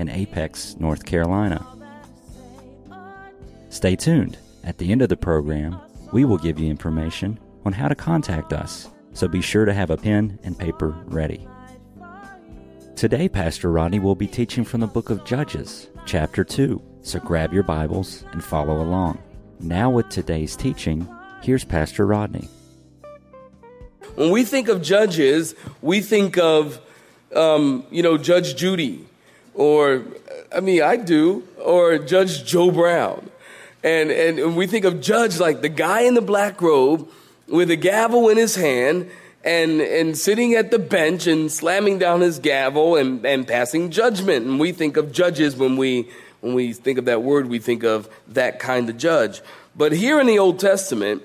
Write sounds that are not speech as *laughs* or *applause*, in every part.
in Apex, North Carolina. Stay tuned. At the end of the program, we will give you information on how to contact us, so be sure to have a pen and paper ready. Today, Pastor Rodney will be teaching from the book of Judges, chapter 2, so grab your Bibles and follow along. Now, with today's teaching, here's Pastor Rodney. When we think of judges, we think of, um, you know, Judge Judy, or, I mean, I do, or Judge Joe Brown. And, and we think of judge like the guy in the black robe with a gavel in his hand and, and sitting at the bench and slamming down his gavel and, and passing judgment. And we think of judges when we, when we think of that word, we think of that kind of judge. But here in the Old Testament,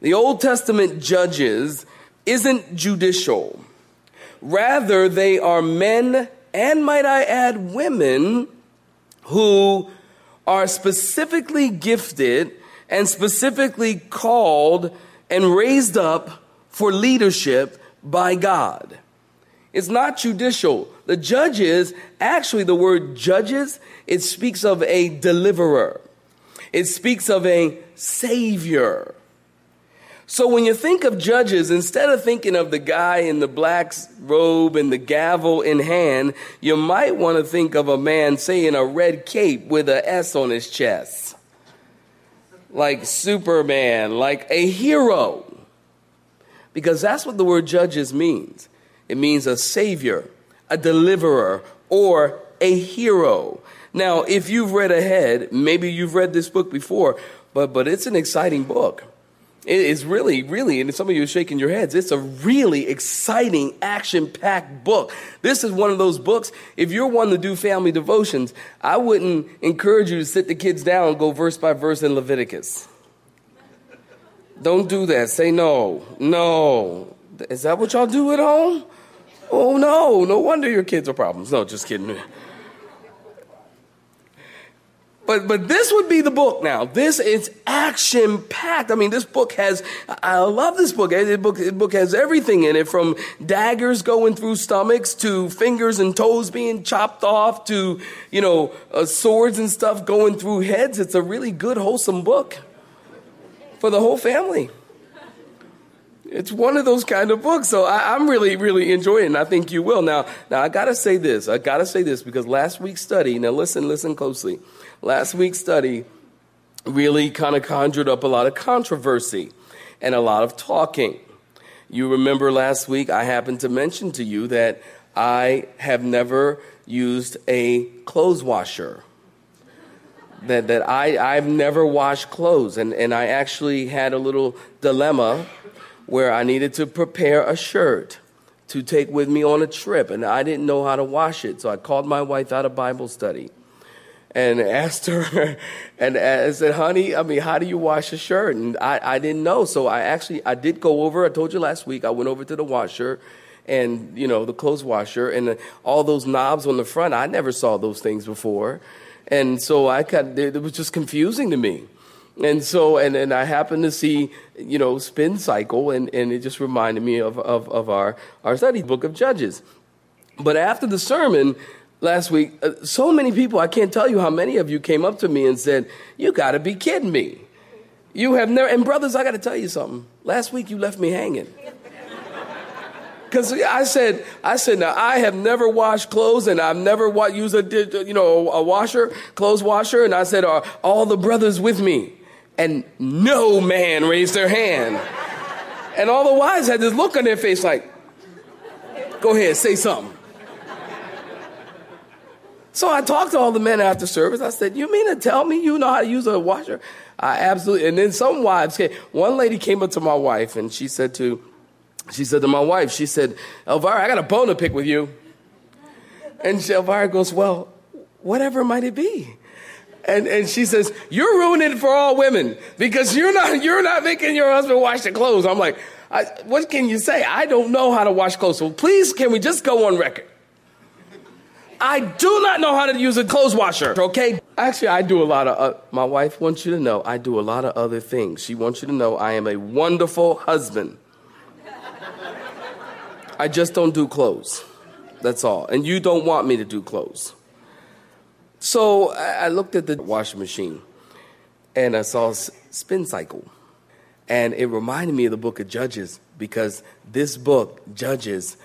the Old Testament judges isn't judicial. Rather, they are men and might I add, women who are specifically gifted and specifically called and raised up for leadership by God. It's not judicial. The judges, actually, the word judges, it speaks of a deliverer, it speaks of a savior. So when you think of judges, instead of thinking of the guy in the black robe and the gavel in hand, you might want to think of a man, say, in a red cape with a S on his chest. Like Superman, like a hero. Because that's what the word judges means. It means a savior, a deliverer, or a hero. Now, if you've read ahead, maybe you've read this book before, but, but it's an exciting book. It is really, really, and some of you are shaking your heads. It's a really exciting, action packed book. This is one of those books. If you're one to do family devotions, I wouldn't encourage you to sit the kids down and go verse by verse in Leviticus. Don't do that. Say no. No. Is that what y'all do at home? Oh, no. No wonder your kids are problems. No, just kidding. But but this would be the book now. This is action packed. I mean, this book has. I love this book. This book, this book has everything in it, from daggers going through stomachs to fingers and toes being chopped off to you know uh, swords and stuff going through heads. It's a really good, wholesome book for the whole family. It's one of those kind of books. So I, am really, really enjoying it. And I think you will. Now, now I gotta say this. I gotta say this because last week's study, now listen, listen closely last week's study really kind of conjured up a lot of controversy and a lot of talking. You remember last week I happened to mention to you that I have never used a clothes washer. That, that I, I've never washed clothes. And, and I actually had a little dilemma where I needed to prepare a shirt to take with me on a trip. And I didn't know how to wash it. So I called my wife out of Bible study and asked her *laughs* and I said, honey, I mean, how do you wash a shirt? And I, I didn't know. So I actually, I did go over, I told you last week, I went over to the washer and, you know, the clothes washer and all those knobs on the front. I never saw those things before. And so I got, it was just confusing to me. And so, and, and I happened to see, you know, spin cycle and, and it just reminded me of, of, of our, our study book of Judges. But after the sermon, last week, uh, so many people, I can't tell you how many of you came up to me and said, You got to be kidding me. You have never, and brothers, I got to tell you something. Last week you left me hanging. *laughs* Because I said, I said, now I have never washed clothes and I've never wa- used a, you know, a washer, clothes washer. And I said, are all the brothers with me? And no man raised their hand. And all the wives had this look on their face like, go ahead, say something. So I talked to all the men after service. I said, You mean to tell me you know how to use a washer? I absolutely. And then some wives came. One lady came up to my wife and she said to, she said to my wife, she said, Elvira, I got a bone to pick with you. And Elvira goes, Well, whatever might it be? And, and she says, you're ruining it for all women because you're not, you're not making your husband wash the clothes. I'm like, what can you say? I don't know how to wash clothes. So please, can we just go on record? I do not know how to use a clothes washer, okay? Actually, I do a lot of, uh, my wife wants you to know I do a lot of other things. She wants you to know I am a wonderful husband. I just don't do clothes. That's all. And you don't want me to do clothes. So I looked at the washing machine and I saw spin cycle. And it reminded me of the book of Judges because this book, Judges,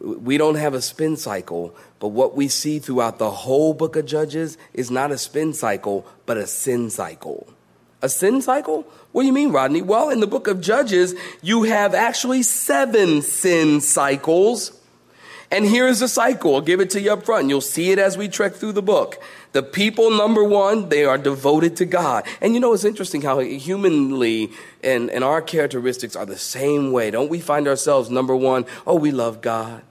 we don't have a spin cycle, but what we see throughout the whole book of Judges is not a spin cycle, but a sin cycle. A sin cycle? What do you mean, Rodney? Well, in the book of Judges, you have actually seven sin cycles. And here's the cycle. I'll give it to you up front. You'll see it as we trek through the book. The people, number one, they are devoted to God. And you know, it's interesting how humanly and, and our characteristics are the same way. Don't we find ourselves, number one, oh, we love God.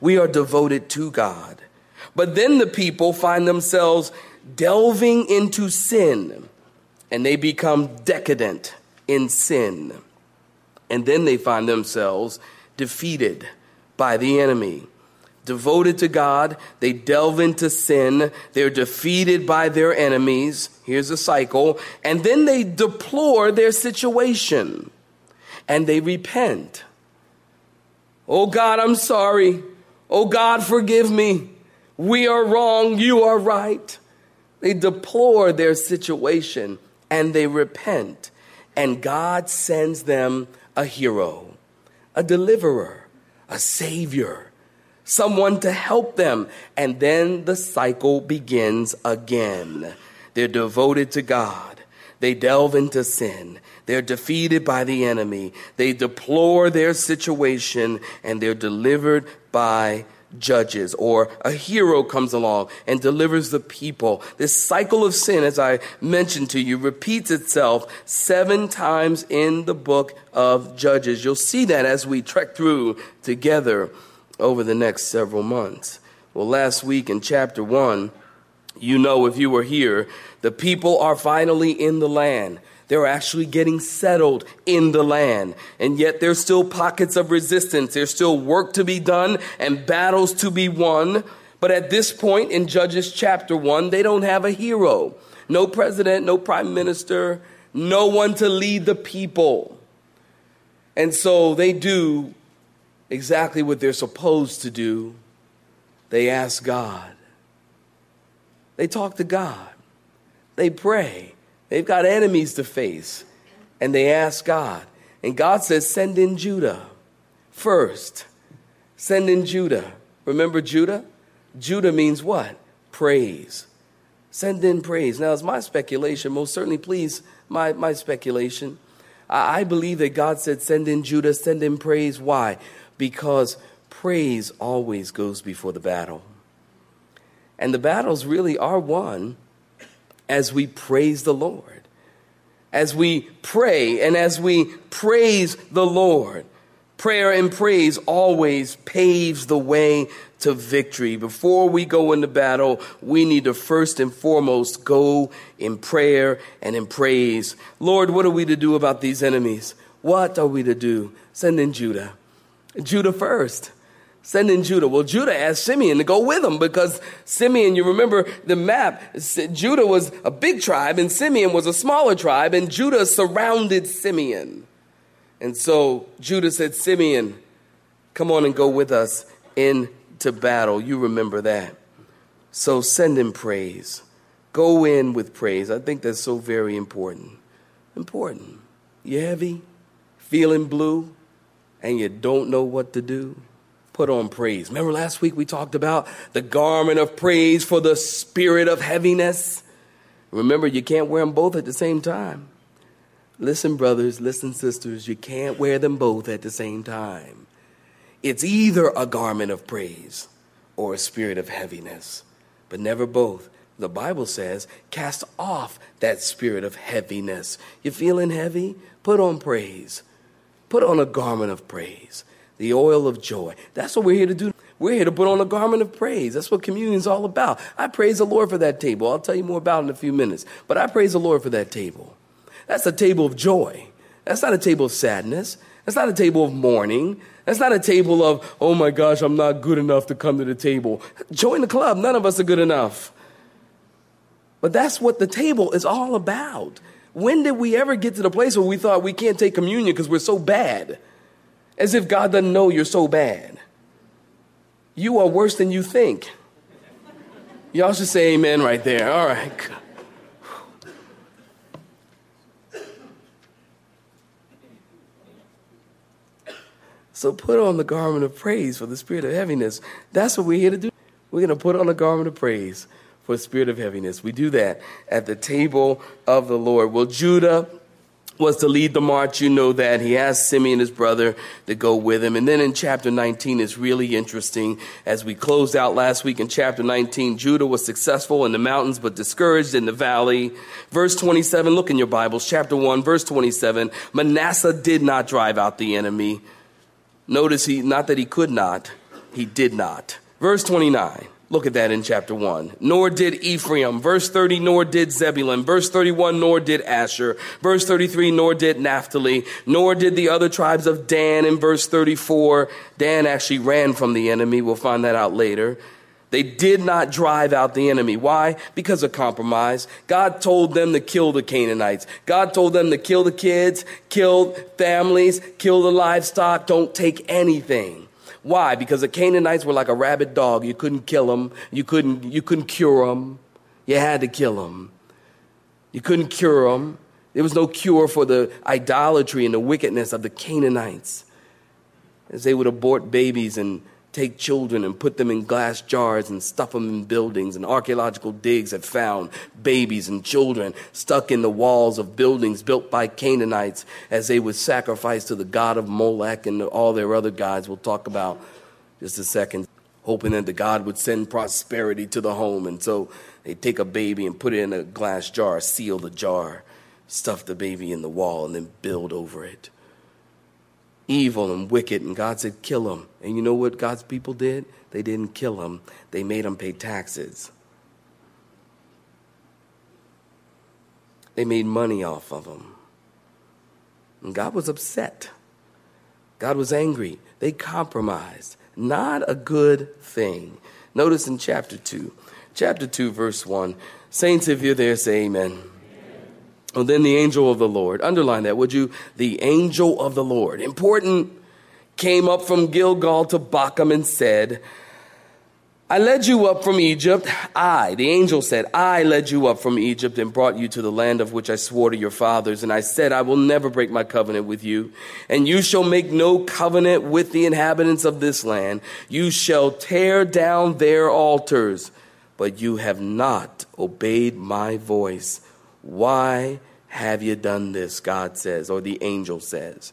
We are devoted to God. But then the people find themselves delving into sin and they become decadent in sin. And then they find themselves defeated by the enemy devoted to God, they delve into sin, they're defeated by their enemies. Here's a cycle. And then they deplore their situation and they repent. Oh God, I'm sorry. Oh God, forgive me. We are wrong. You are right. They deplore their situation and they repent. And God sends them a hero, a deliverer, a savior someone to help them. And then the cycle begins again. They're devoted to God. They delve into sin. They're defeated by the enemy. They deplore their situation and they're delivered by judges or a hero comes along and delivers the people. This cycle of sin, as I mentioned to you, repeats itself seven times in the book of Judges. You'll see that as we trek through together over the next several months. Well, last week in chapter one, you know, if you were here, the people are finally in the land. They're actually getting settled in the land. And yet there's still pockets of resistance. There's still work to be done and battles to be won. But at this point in Judges chapter one, they don't have a hero. No president, no prime minister, no one to lead the people. And so they do exactly what they're supposed to do, they ask God. They talk to God. They pray. They've got enemies to face. And they ask God. And God says, Send in Judah first. Send in Judah. Remember Judah? Judah means what? Praise. Send in praise. Now, it's my speculation, most certainly, please, my, my speculation. I, I believe that God said, Send in Judah, send in praise. Why? Because praise always goes before the battle. And the battles really are won as we praise the Lord. As we pray and as we praise the Lord. Prayer and praise always paves the way to victory. Before we go into battle, we need to first and foremost go in prayer and in praise. Lord, what are we to do about these enemies? What are we to do? Send in Judah. Judah first. Send in Judah. Well, Judah asked Simeon to go with him because Simeon, you remember the map, Judah was a big tribe and Simeon was a smaller tribe, and Judah surrounded Simeon. And so Judah said, Simeon, come on and go with us into battle. You remember that. So send in praise. Go in with praise. I think that's so very important. Important. You heavy? Feeling blue? And you don't know what to do, put on praise. Remember last week we talked about the garment of praise for the spirit of heaviness? Remember, you can't wear them both at the same time. Listen, brothers, listen, sisters, you can't wear them both at the same time. It's either a garment of praise or a spirit of heaviness, but never both. The Bible says, cast off that spirit of heaviness. You feeling heavy? Put on praise. Put on a garment of praise, the oil of joy. That's what we're here to do. We're here to put on a garment of praise. That's what communion is all about. I praise the Lord for that table. I'll tell you more about it in a few minutes. But I praise the Lord for that table. That's a table of joy. That's not a table of sadness. That's not a table of mourning. That's not a table of, oh my gosh, I'm not good enough to come to the table. Join the club. None of us are good enough. But that's what the table is all about. When did we ever get to the place where we thought we can't take communion because we're so bad? As if God doesn't know you're so bad. You are worse than you think. Y'all should say amen right there. All right. So put on the garment of praise for the spirit of heaviness. That's what we're here to do. We're going to put on the garment of praise for spirit of heaviness. We do that at the table of the Lord. Well, Judah was to lead the march. You know that. He asked Simeon, his brother, to go with him. And then in chapter 19 it's really interesting. As we closed out last week in chapter 19, Judah was successful in the mountains, but discouraged in the valley. Verse 27, look in your Bibles, chapter 1, verse 27. Manasseh did not drive out the enemy. Notice he, not that he could not, he did not. Verse 29. Look at that in chapter 1. Nor did Ephraim. Verse 30, nor did Zebulun. Verse 31, nor did Asher. Verse 33, nor did Naphtali. Nor did the other tribes of Dan. In verse 34, Dan actually ran from the enemy. We'll find that out later. They did not drive out the enemy. Why? Because of compromise. God told them to kill the Canaanites. God told them to kill the kids, kill families, kill the livestock. Don't take anything. Why? Because the Canaanites were like a rabid dog. You couldn't kill them. You couldn't, you couldn't cure them. You had to kill them. You couldn't cure them. There was no cure for the idolatry and the wickedness of the Canaanites. As they would abort babies and take children and put them in glass jars and stuff them in buildings. And archaeological digs have found babies and children stuck in the walls of buildings built by Canaanites as they would sacrifice to the god of Molech and all their other gods. We'll talk about just a second, hoping that the god would send prosperity to the home. And so they take a baby and put it in a glass jar, seal the jar, stuff the baby in the wall, and then build over it evil and wicked, and God said, kill them. And you know what God's people did? They didn't kill them, they made them pay taxes. They made money off of them. And God was upset. God was angry. They compromised. Not a good thing. Notice in chapter 2, chapter 2, verse 1. Saints, if you're there, say amen. And then the angel of the Lord, underline that, would you? The angel of the Lord, important, came up from Gilgal to Bochim and said, I led you up from Egypt. I, the angel said, I led you up from Egypt and brought you to the land of which I swore to your fathers. And I said, I will never break my covenant with you. And you shall make no covenant with the inhabitants of this land. You shall tear down their altars. But you have not obeyed my voice. Why have you done this? God says, or the angel says.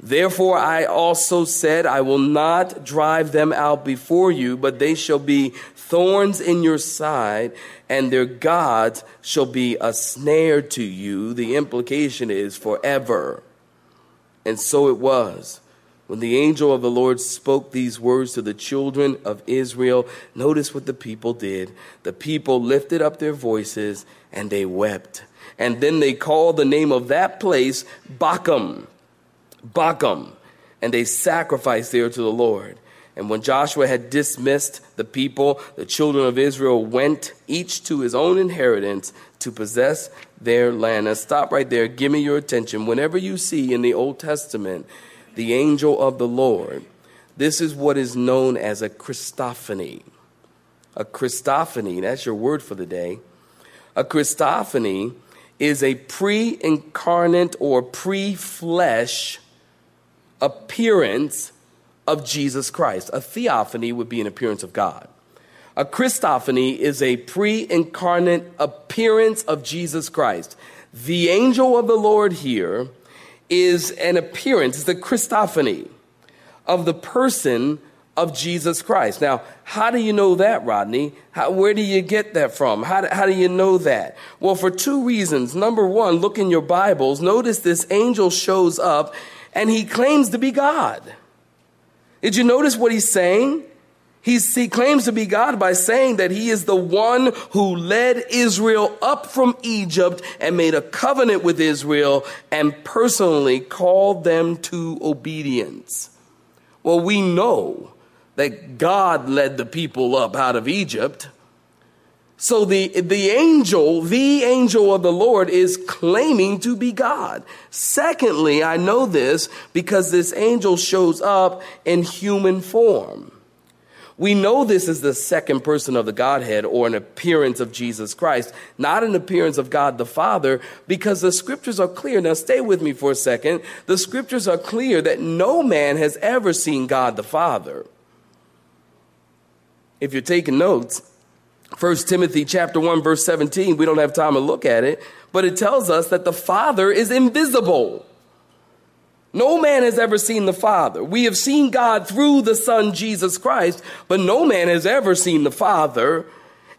Therefore, I also said, I will not drive them out before you, but they shall be thorns in your side, and their gods shall be a snare to you. The implication is forever. And so it was. When the angel of the Lord spoke these words to the children of Israel, notice what the people did. The people lifted up their voices and they wept. And then they called the name of that place Bochim. Bochim. And they sacrificed there to the Lord. And when Joshua had dismissed the people, the children of Israel went each to his own inheritance to possess their land. Now, stop right there. Give me your attention. Whenever you see in the Old Testament the angel of the Lord, this is what is known as a Christophany. A Christophany, that's your word for the day. A Christophany is a pre incarnate or pre flesh appearance of Jesus Christ. A theophany would be an appearance of God. A Christophany is a pre incarnate appearance of Jesus Christ. The angel of the Lord here is an appearance, it's a Christophany of the person of Jesus Christ. Now, how do you know that, Rodney? How, where do you get that from? How how do you know that? Well, for two reasons. Number one, look in your Bibles. Notice this angel shows up and he claims to be God. Did you notice what he's saying? He's, he claims to be God by saying that he is the one who led Israel up from Egypt and made a covenant with Israel and personally called them to obedience. Well, we know that God led the people up out of Egypt. So the, the angel, the angel of the Lord is claiming to be God. Secondly, I know this because this angel shows up in human form. We know this is the second person of the Godhead or an appearance of Jesus Christ, not an appearance of God the Father, because the scriptures are clear. Now, stay with me for a second. The scriptures are clear that no man has ever seen God the Father. If you're taking notes, 1 Timothy chapter 1 verse 17, we don't have time to look at it, but it tells us that the Father is invisible. No man has ever seen the Father. We have seen God through the Son Jesus Christ, but no man has ever seen the Father.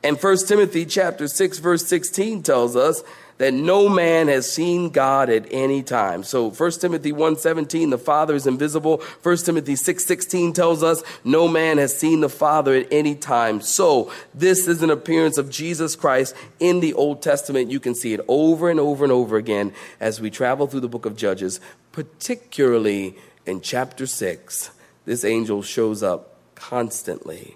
And 1 Timothy chapter 6 verse 16 tells us that no man has seen God at any time. So 1 Timothy 1:17 the Father is invisible. 1 Timothy 6:16 tells us no man has seen the Father at any time. So this is an appearance of Jesus Christ in the Old Testament. You can see it over and over and over again as we travel through the book of Judges particularly in chapter 6, this angel shows up constantly.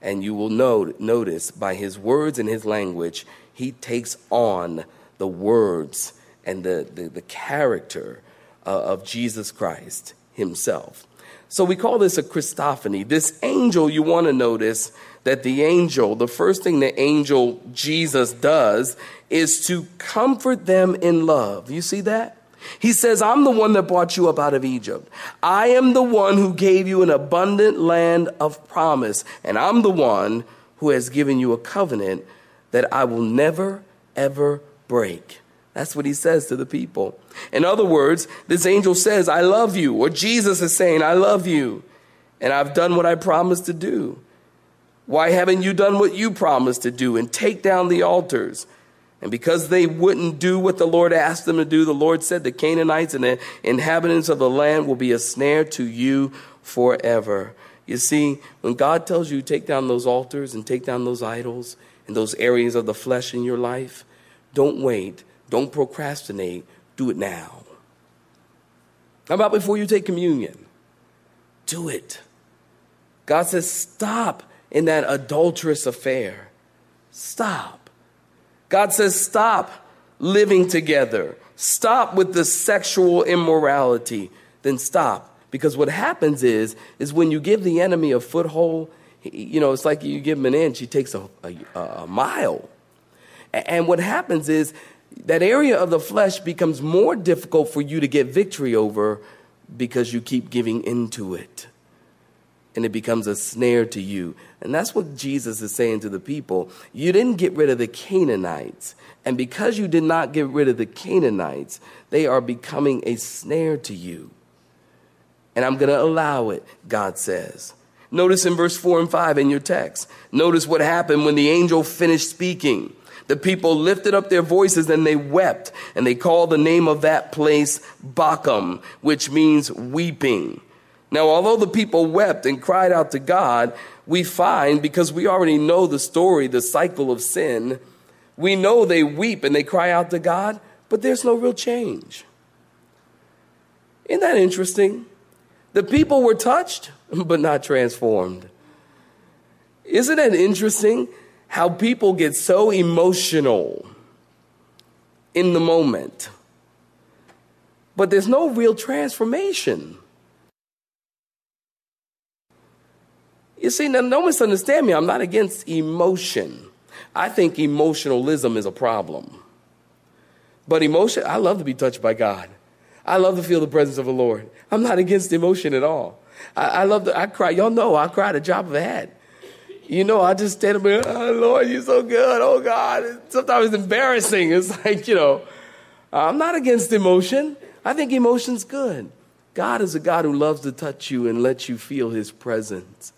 And you will notice by his words and his language, he takes on the words and the, the, the character uh, of Jesus Christ himself. So we call this a Christophany. This angel, you want to notice that the angel, the first thing the angel Jesus does is to comfort them in love. You see that? He says, I'm the one that brought you up out of Egypt. I am the one who gave you an abundant land of promise. And I'm the one who has given you a covenant that I will never, ever break. That's what he says to the people. In other words, this angel says, I love you. Or Jesus is saying, I love you. And I've done what I promised to do. Why haven't you done what you promised to do and take down the altars? And because they wouldn't do what the Lord asked them to do, the Lord said, The Canaanites and the inhabitants of the land will be a snare to you forever. You see, when God tells you take down those altars and take down those idols and those areas of the flesh in your life, don't wait. Don't procrastinate. Do it now. How about before you take communion? Do it. God says, stop in that adulterous affair. Stop. God says, stop living together. Stop with the sexual immorality. Then stop. Because what happens is, is when you give the enemy a foothold, you know, it's like you give him an inch, he takes a, a, a mile. And what happens is that area of the flesh becomes more difficult for you to get victory over because you keep giving into it and it becomes a snare to you. And that's what Jesus is saying to the people. You didn't get rid of the Canaanites. And because you did not get rid of the Canaanites, they are becoming a snare to you. And I'm going to allow it, God says. Notice in verse 4 and 5 in your text. Notice what happened when the angel finished speaking. The people lifted up their voices and they wept, and they called the name of that place Bochim, which means weeping. Now, although the people wept and cried out to God, we find, because we already know the story, the cycle of sin, we know they weep and they cry out to God, but there's no real change. Isn't that interesting? The people were touched, *laughs* but not transformed. Isn't it interesting how people get so emotional in the moment, but there's no real transformation? You see, now don't misunderstand me. I'm not against emotion. I think emotionalism is a problem. But emotion, I love to be touched by God. I love to feel the presence of the Lord. I'm not against emotion at all. I, I love to, I cry. Y'all know I cry the drop of a hat. You know, I just stand up and, oh, Lord, you're so good. Oh, God. Sometimes it's embarrassing. It's like, you know, I'm not against emotion. I think emotion's good. God is a God who loves to touch you and let you feel his presence.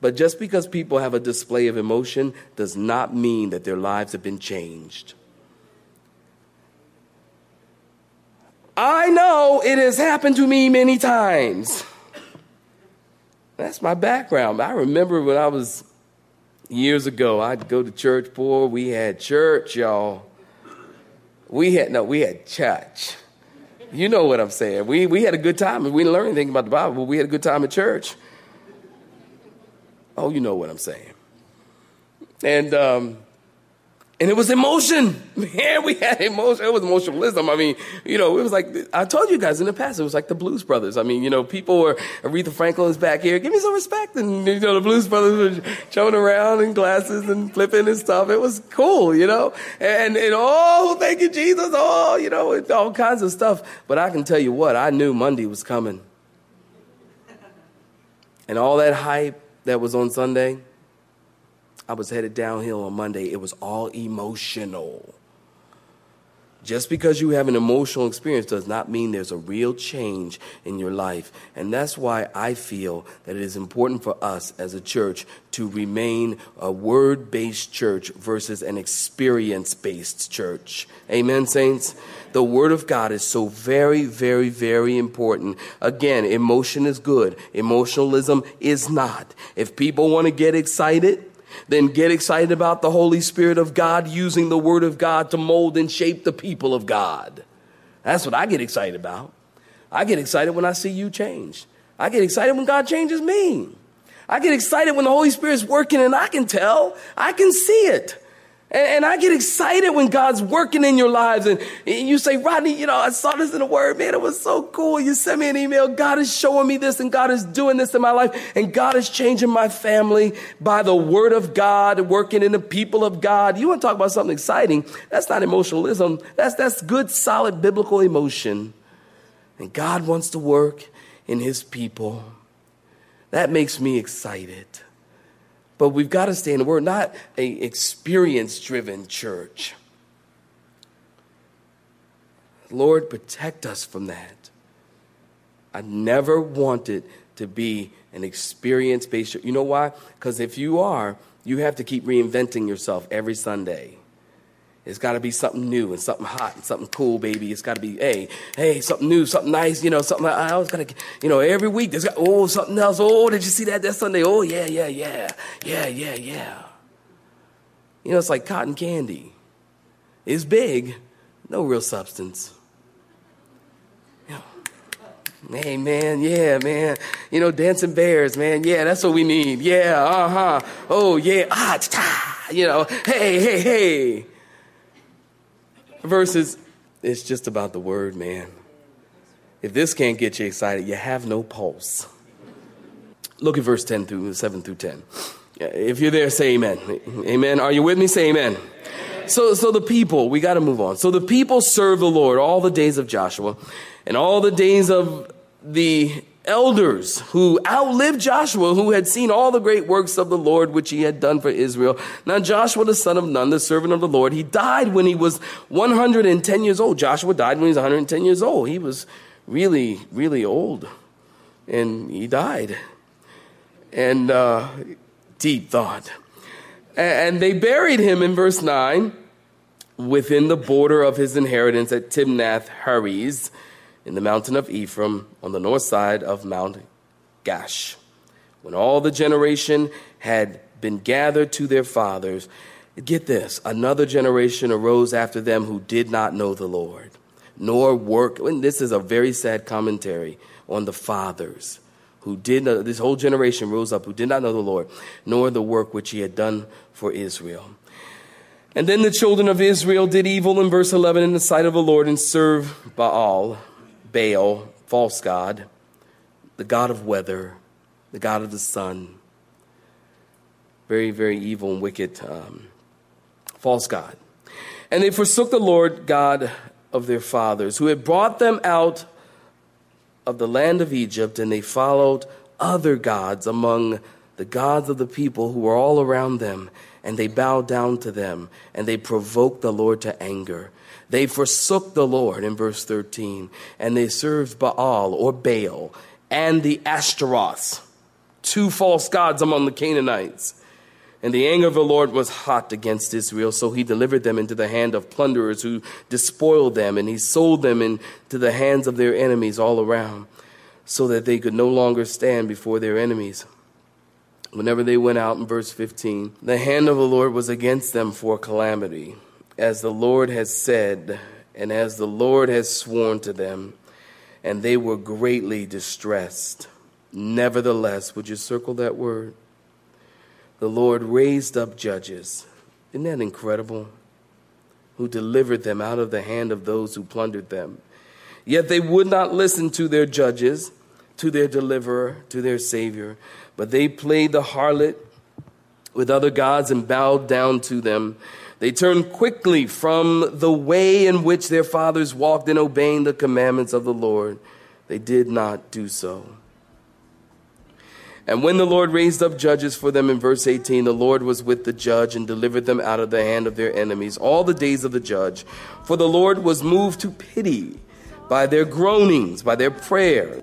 But just because people have a display of emotion does not mean that their lives have been changed. I know it has happened to me many times. That's my background. I remember when I was years ago, I'd go to church, boy, we had church, y'all. We had, no, we had church. You know what I'm saying. We, we had a good time. And we didn't learn anything about the Bible, but we had a good time at church. Oh, you know what I'm saying. And, um, and it was emotion. *laughs* Man, we had emotion. It was emotionalism. I mean, you know, it was like, I told you guys in the past, it was like the Blues Brothers. I mean, you know, people were, Aretha Franklin's back here, give me some respect. And, you know, the Blues Brothers were showing around in glasses and flipping and stuff. It was cool, you know? And, and oh, thank you, Jesus. Oh, you know, all kinds of stuff. But I can tell you what, I knew Monday was coming. And all that hype that was on Sunday, I was headed downhill on Monday. It was all emotional. Just because you have an emotional experience does not mean there's a real change in your life. And that's why I feel that it is important for us as a church to remain a word based church versus an experience based church. Amen, saints? The Word of God is so very, very, very important. Again, emotion is good, emotionalism is not. If people want to get excited, then get excited about the Holy Spirit of God using the Word of God to mold and shape the people of God. That's what I get excited about. I get excited when I see you change. I get excited when God changes me. I get excited when the Holy Spirit's working and I can tell, I can see it. And, I get excited when God's working in your lives. And, you say, Rodney, you know, I saw this in the word, man. It was so cool. You sent me an email. God is showing me this and God is doing this in my life. And God is changing my family by the word of God, working in the people of God. You want to talk about something exciting? That's not emotionalism. That's, that's good, solid biblical emotion. And God wants to work in his people. That makes me excited. But we've got to stay in the Word, not a experience driven church. Lord, protect us from that. I never wanted to be an experience based. church. You know why? Because if you are, you have to keep reinventing yourself every Sunday. It's got to be something new and something hot and something cool, baby. It's got to be, hey, hey, something new, something nice, you know, something. Like I always got to, you know, every week there's got, oh, something else. Oh, did you see that that Sunday? Oh, yeah, yeah, yeah, yeah, yeah, yeah. You know, it's like cotton candy. It's big, no real substance. Hey man, yeah, man. You know, dancing bears, man. Yeah, that's what we need. Yeah, uh huh. Oh yeah, ah, ta. You know, hey, hey, hey versus it's just about the word, man. If this can't get you excited, you have no pulse. Look at verse 10 through 7 through 10. If you're there, say amen. Amen. Are you with me? Say amen. So, so the people, we got to move on. So the people serve the Lord all the days of Joshua and all the days of the elders who outlived Joshua, who had seen all the great works of the Lord which he had done for Israel. Now, Joshua, the son of Nun, the servant of the Lord, he died when he was 110 years old. Joshua died when he was 110 years old. He was really, really old. And he died. And uh, deep thought. And they buried him in verse 9 within the border of his inheritance at Timnath Heres in the mountain of Ephraim on the north side of Mount Gaash. When all the generation had been gathered to their fathers, get this, another generation arose after them who did not know the Lord, nor work. And this is a very sad commentary on the fathers who did not, this whole generation rose up who did not know the Lord, nor the work which he had done for Israel. And then the children of Israel did evil in verse 11 in the sight of the Lord and served Baal Baal, false god, the god of weather, the god of the sun. Very, very evil and wicked um, false god. And they forsook the Lord God of their fathers, who had brought them out of the land of Egypt, and they followed other gods among the gods of the people who were all around them, and they bowed down to them, and they provoked the Lord to anger. They forsook the Lord in verse 13, and they served Baal or Baal and the Ashtaroths, two false gods among the Canaanites. And the anger of the Lord was hot against Israel, so he delivered them into the hand of plunderers who despoiled them, and he sold them into the hands of their enemies all around. so that they could no longer stand before their enemies. Whenever they went out in verse 15, the hand of the Lord was against them for calamity, as the Lord has said, and as the Lord has sworn to them, and they were greatly distressed. Nevertheless, would you circle that word? The Lord raised up judges. Isn't that incredible? Who delivered them out of the hand of those who plundered them. Yet they would not listen to their judges, to their deliverer, to their Savior, but they played the harlot with other gods and bowed down to them. They turned quickly from the way in which their fathers walked in obeying the commandments of the Lord. They did not do so. And when the Lord raised up judges for them in verse 18, the Lord was with the judge and delivered them out of the hand of their enemies all the days of the judge. For the Lord was moved to pity by their groanings, by their prayer.